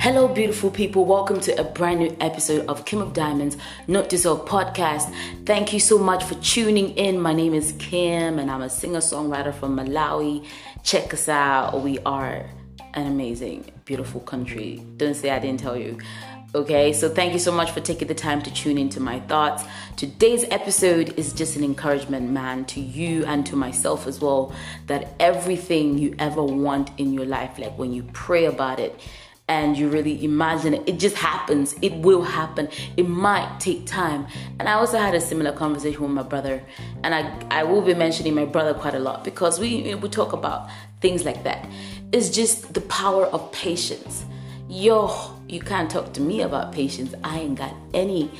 Hello, beautiful people. Welcome to a brand new episode of Kim of Diamonds, Not Dissolve podcast. Thank you so much for tuning in. My name is Kim, and I'm a singer songwriter from Malawi. Check us out. We are an amazing, beautiful country. Don't say I didn't tell you. Okay, so thank you so much for taking the time to tune into my thoughts. Today's episode is just an encouragement, man, to you and to myself as well, that everything you ever want in your life, like when you pray about it, and you really imagine it, it just happens. It will happen. It might take time. And I also had a similar conversation with my brother, and I I will be mentioning my brother quite a lot because we we talk about things like that. It's just the power of patience. Yo, you can't talk to me about patience. I ain't got any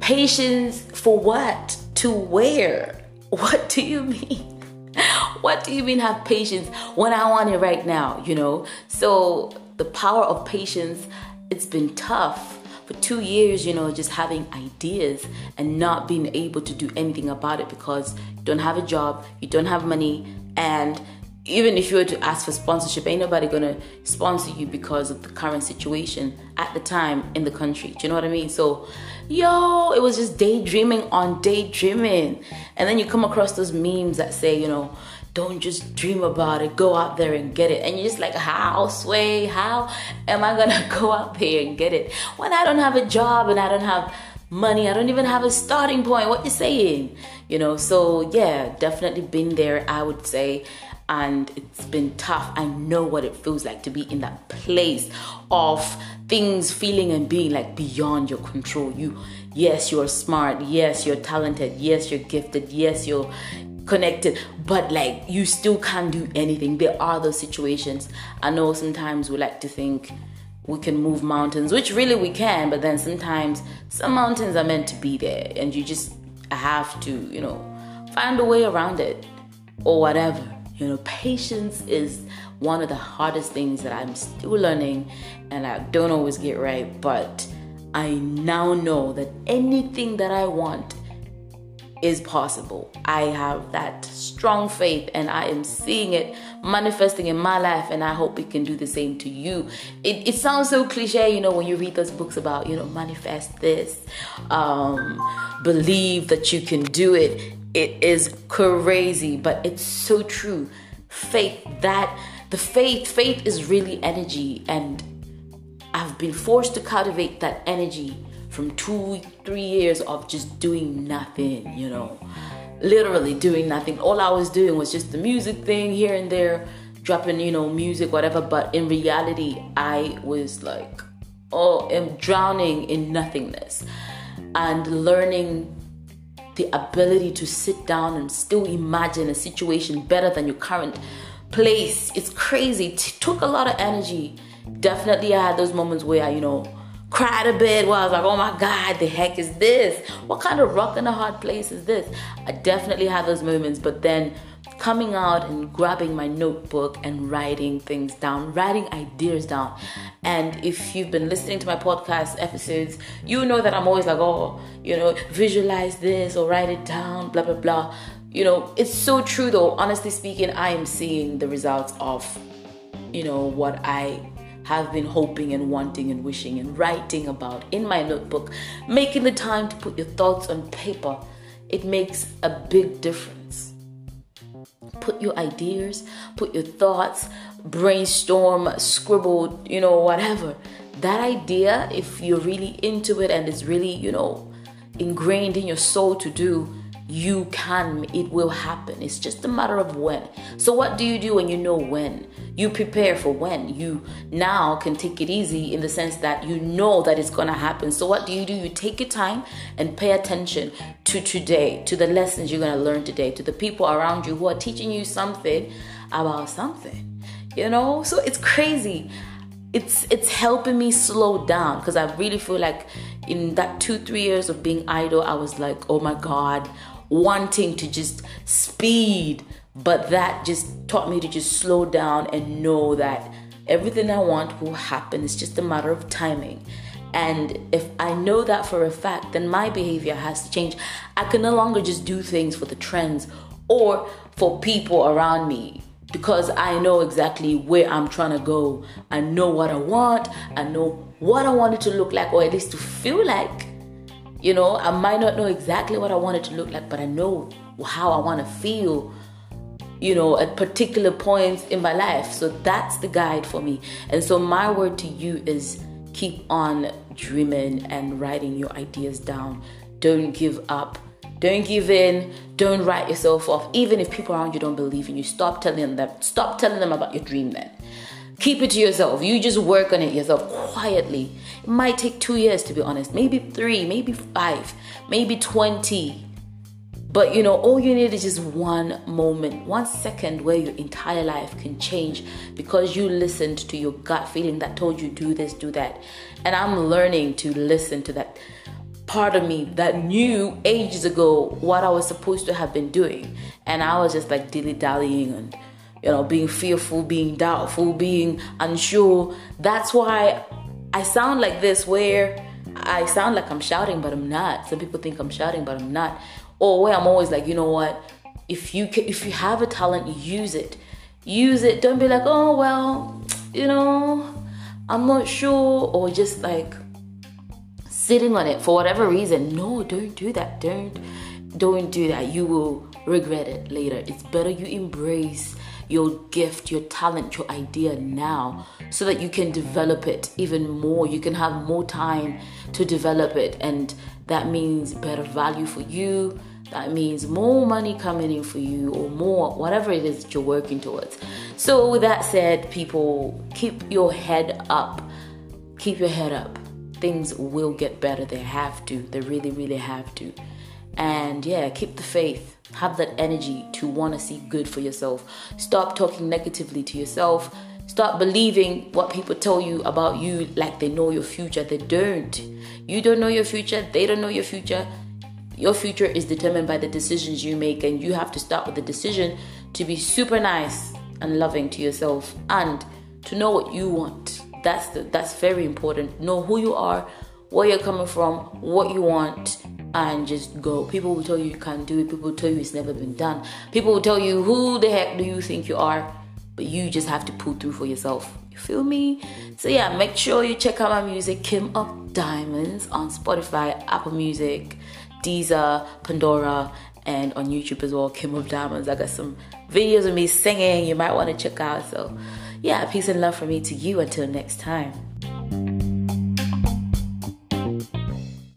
patience for what? To where? What do you mean? What do you mean have patience when I want it right now, you know? So the power of patience, it's been tough for two years, you know, just having ideas and not being able to do anything about it because you don't have a job, you don't have money, and even if you were to ask for sponsorship, ain't nobody gonna sponsor you because of the current situation at the time in the country. Do you know what I mean? So, yo, it was just daydreaming on daydreaming. And then you come across those memes that say, you know, don't just dream about it, go out there and get it. And you're just like, how, Sway? How am I gonna go out there and get it when I don't have a job and I don't have money? I don't even have a starting point. What you saying? You know, so yeah, definitely been there, I would say. And it's been tough. I know what it feels like to be in that place of things feeling and being like beyond your control. You, yes, you're smart. Yes, you're talented. Yes, you're gifted. Yes, you're connected, but like you still can't do anything. There are those situations. I know sometimes we like to think we can move mountains, which really we can, but then sometimes some mountains are meant to be there and you just have to, you know, find a way around it or whatever. You know, patience is one of the hardest things that I'm still learning and I don't always get right, but I now know that anything that I want is possible. I have that strong faith and I am seeing it manifesting in my life and I hope it can do the same to you. It, it sounds so cliche, you know, when you read those books about, you know, manifest this, um, believe that you can do it. It is crazy, but it's so true. Faith, that the faith, faith is really energy and I've been forced to cultivate that energy from two, three years of just doing nothing, you know, literally doing nothing. All I was doing was just the music thing here and there, dropping, you know, music, whatever. But in reality, I was like, oh, I'm drowning in nothingness and learning the ability to sit down and still imagine a situation better than your current place. It's crazy. It took a lot of energy. Definitely, I had those moments where you know, cried a bit where I was like, oh my God, the heck is this? What kind of rock in a hard place is this? I definitely had those moments, but then coming out and grabbing my notebook and writing things down, writing ideas down. And if you've been listening to my podcast episodes, you know that I'm always like, oh, you know, visualize this or write it down, blah, blah, blah. You know, it's so true though. Honestly speaking, I am seeing the results of, you know, what I have been hoping and wanting and wishing and writing about in my notebook, making the time to put your thoughts on paper, it makes a big difference. Put your ideas, put your thoughts, brainstorm, scribble, you know, whatever. That idea, if you're really into it and it's really, you know, ingrained in your soul to do, you can, it will happen. It's just a matter of when. So, what do you do when you know when? You prepare for when. You now can take it easy in the sense that you know that it's gonna happen. So, what do you do? You take your time and pay attention to today, to the lessons you're gonna learn today, to the people around you who are teaching you something about something. You know? So, it's crazy it's it's helping me slow down because I really feel like in that two three years of being idle, I was like, oh my god, wanting to just speed, but that just taught me to just slow down and know that everything I want will happen. It's just a matter of timing. And if I know that for a fact, then my behavior has to change. I can no longer just do things for the trends or for people around me. because I know exactly where I'm trying to go. I know what I want. I know what I want it to look like, or at least to feel like. You know, I might not know exactly what I want it to look like, but I know how I want to feel, you know, at particular points in my life. So that's the guide for me. And so my word to you is keep on dreaming and writing your ideas down. Don't give up don't give in. Don't write yourself off. Even if people around you don't believe in you, stop telling them. Stop telling them about your dream then. Keep it to yourself. You just work on it yourself quietly. It might take two years to be honest, maybe three, maybe five, maybe 20. But you know, all you need is just one moment, one second where your entire life can change because you listened to your gut feeling that told you do this, do that. And I'm learning to listen to that part of me that knew ages ago what I was supposed to have been doing. And I was just like dilly dallying and, you know, being fearful, being doubtful, being unsure. That's why I sound like this, where I sound like I'm shouting, but I'm not. Some people think I'm shouting, but I'm not. Or where I'm always like, you know what? If you can, if you have a talent, use it. Use it. Don't be like, oh well, you know, I'm not sure, or just like sitting on it for whatever reason. No, don't do that. Don't don't do that. You will regret it later. It's better you embrace your gift, your talent, your idea now so that you can develop it even more. You can have more time to develop it and that means better value for you. That means more money coming in for you or more whatever it is that you're working towards. So with that said, people keep your head up. Keep your head up things will get better. They have to. They really, really have to. And yeah, keep the faith. Have that energy to want to see good for yourself. Stop talking negatively to yourself. Stop believing what people tell you about you like they know your future. They don't. You don't know your future. They don't know your future. Your future is determined by the decisions you make, and you have to start with the decision to be super nice and loving to yourself and to know what you want that's the, that's very important. Know who you are, where you're coming from, what you want, and just go. People will tell you you can't do it. People will tell you it's never been done. People will tell you who the heck do you think you are, but you just have to pull through for yourself. You feel me? So yeah, make sure you check out my music, Kim of Diamonds, on Spotify, Apple Music, Deezer, Pandora, and on YouTube as well, Kim of Diamonds. I got some videos of me singing you might want to check out. So yeah, peace and love from me to you until next time.